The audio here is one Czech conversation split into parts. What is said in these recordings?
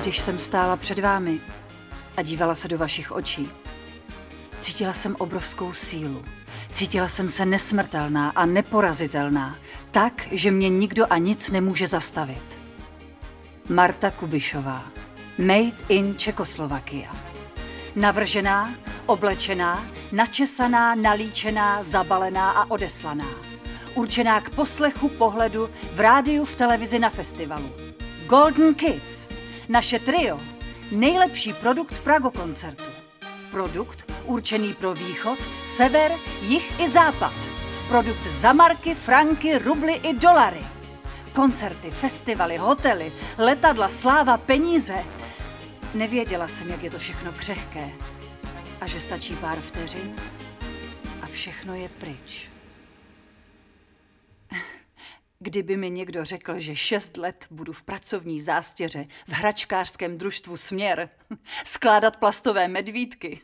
Když jsem stála před vámi a dívala se do vašich očí, cítila jsem obrovskou sílu. Cítila jsem se nesmrtelná a neporazitelná, tak, že mě nikdo a nic nemůže zastavit. Marta Kubišová, Made in Čekoslovakia. Navržená, oblečená, načesaná, nalíčená, zabalená a odeslaná. Určená k poslechu, pohledu v rádiu, v televizi, na festivalu. Golden Kids. Naše trio. Nejlepší produkt Prago koncertu. Produkt určený pro východ, sever, jih i západ. Produkt za marky, franky, rubly i dolary. Koncerty, festivaly, hotely, letadla, sláva, peníze. Nevěděla jsem, jak je to všechno křehké a že stačí pár vteřin a všechno je pryč. Kdyby mi někdo řekl, že šest let budu v pracovní zástěře v hračkářském družstvu Směr skládat plastové medvídky,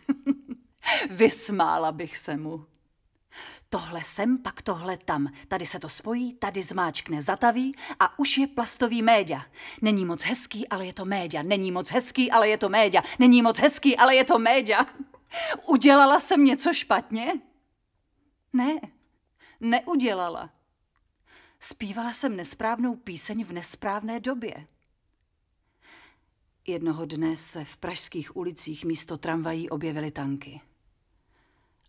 vysmála bych se mu. Tohle sem, pak tohle tam. Tady se to spojí, tady zmáčkne, zataví a už je plastový média. Není moc hezký, ale je to média. Není moc hezký, ale je to média. Není moc hezký, ale je to média. Udělala jsem něco špatně? Ne, neudělala. Spívala jsem nesprávnou píseň v nesprávné době. Jednoho dne se v pražských ulicích místo tramvají objevily tanky.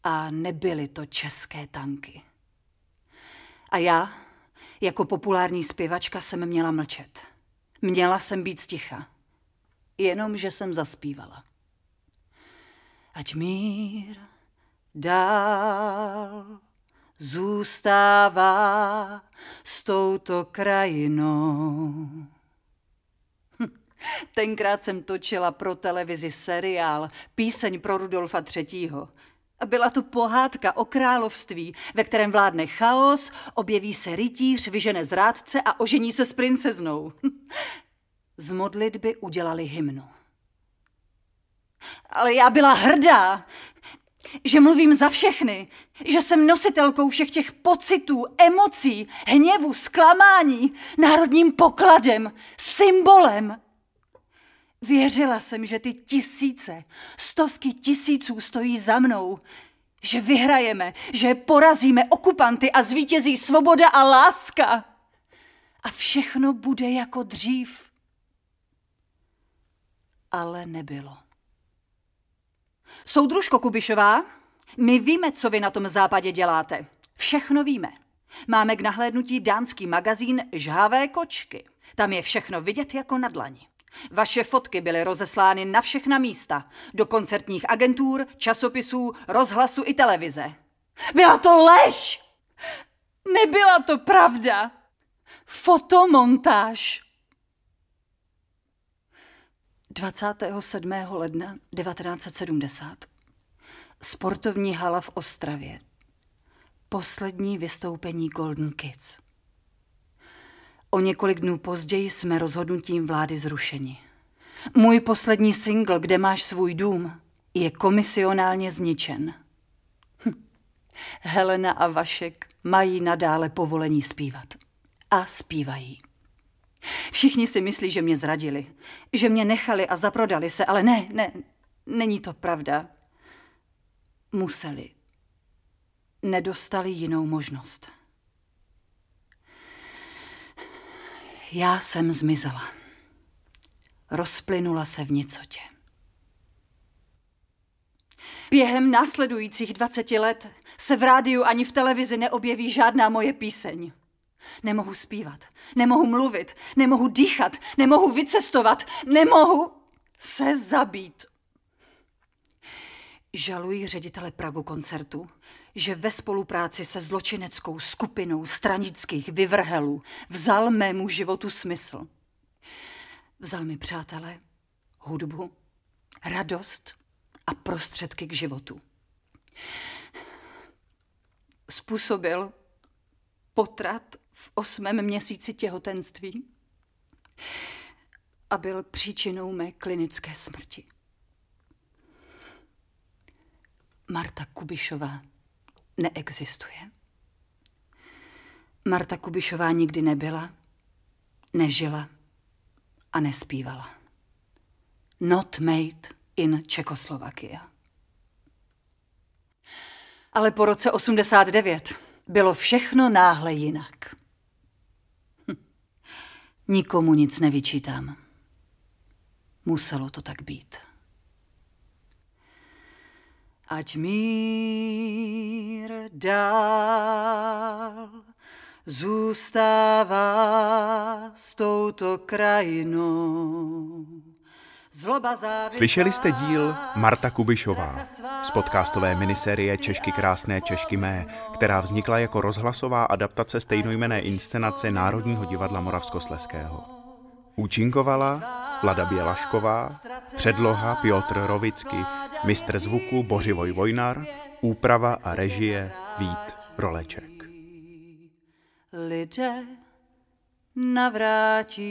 A nebyly to české tanky. A já, jako populární zpěvačka, jsem měla mlčet. Měla jsem být sticha. Jenomže jsem zaspívala. Ať mír dál zůstává s touto krajinou. Hm, tenkrát jsem točila pro televizi seriál Píseň pro Rudolfa III. Byla to pohádka o království, ve kterém vládne chaos, objeví se rytíř, vyžene zrádce a ožení se s princeznou. Z modlitby udělali hymnu. Ale já byla hrdá, že mluvím za všechny, že jsem nositelkou všech těch pocitů, emocí, hněvu, zklamání, národním pokladem, symbolem. Věřila jsem, že ty tisíce, stovky tisíců stojí za mnou, že vyhrajeme, že porazíme okupanty a zvítězí svoboda a láska. A všechno bude jako dřív. Ale nebylo. Soudružko Kubišová, my víme, co vy na tom západě děláte. Všechno víme. Máme k nahlédnutí dánský magazín Žhavé kočky. Tam je všechno vidět jako na dlani. Vaše fotky byly rozeslány na všechna místa. Do koncertních agentur, časopisů, rozhlasu i televize. Byla to lež! Nebyla to pravda! Fotomontáž! 27. ledna 1970. Sportovní hala v Ostravě. Poslední vystoupení Golden Kids. O několik dnů později jsme rozhodnutím vlády zrušeni. Můj poslední single, Kde máš svůj dům, je komisionálně zničen. Hm. Helena a Vašek mají nadále povolení zpívat. A zpívají. Všichni si myslí, že mě zradili, že mě nechali a zaprodali se, ale ne, ne, není to pravda. Museli. Nedostali jinou možnost. Já jsem zmizela. Rozplynula se v nicotě. Během následujících 20 let se v rádiu ani v televizi neobjeví žádná moje píseň. Nemohu zpívat, nemohu mluvit, nemohu dýchat, nemohu vycestovat, nemohu se zabít. Žaluji ředitele Pragu koncertu, že ve spolupráci se zločineckou skupinou stranických vyvrhelů vzal mému životu smysl. Vzal mi přátele, hudbu, radost a prostředky k životu. Způsobil potrat v osmém měsíci těhotenství a byl příčinou mé klinické smrti. Marta Kubišová neexistuje. Marta Kubišová nikdy nebyla, nežila a nespívala. Not made in Czechoslovakia. Ale po roce 89 bylo všechno náhle jinak. Hm. Nikomu nic nevyčítám. Muselo to tak být. Ať mír dál zůstává s touto krajinou. Slyšeli jste díl Marta Kubišová z podcastové miniserie Češky krásné Češky mé, která vznikla jako rozhlasová adaptace stejnojmené inscenace Národního divadla Moravskosleského. Účinkovala Lada Bělašková, předloha Piotr Rovicky, mistr zvuku Bořivoj Vojnar, úprava a režie Vít Roleček. Lidé navrátí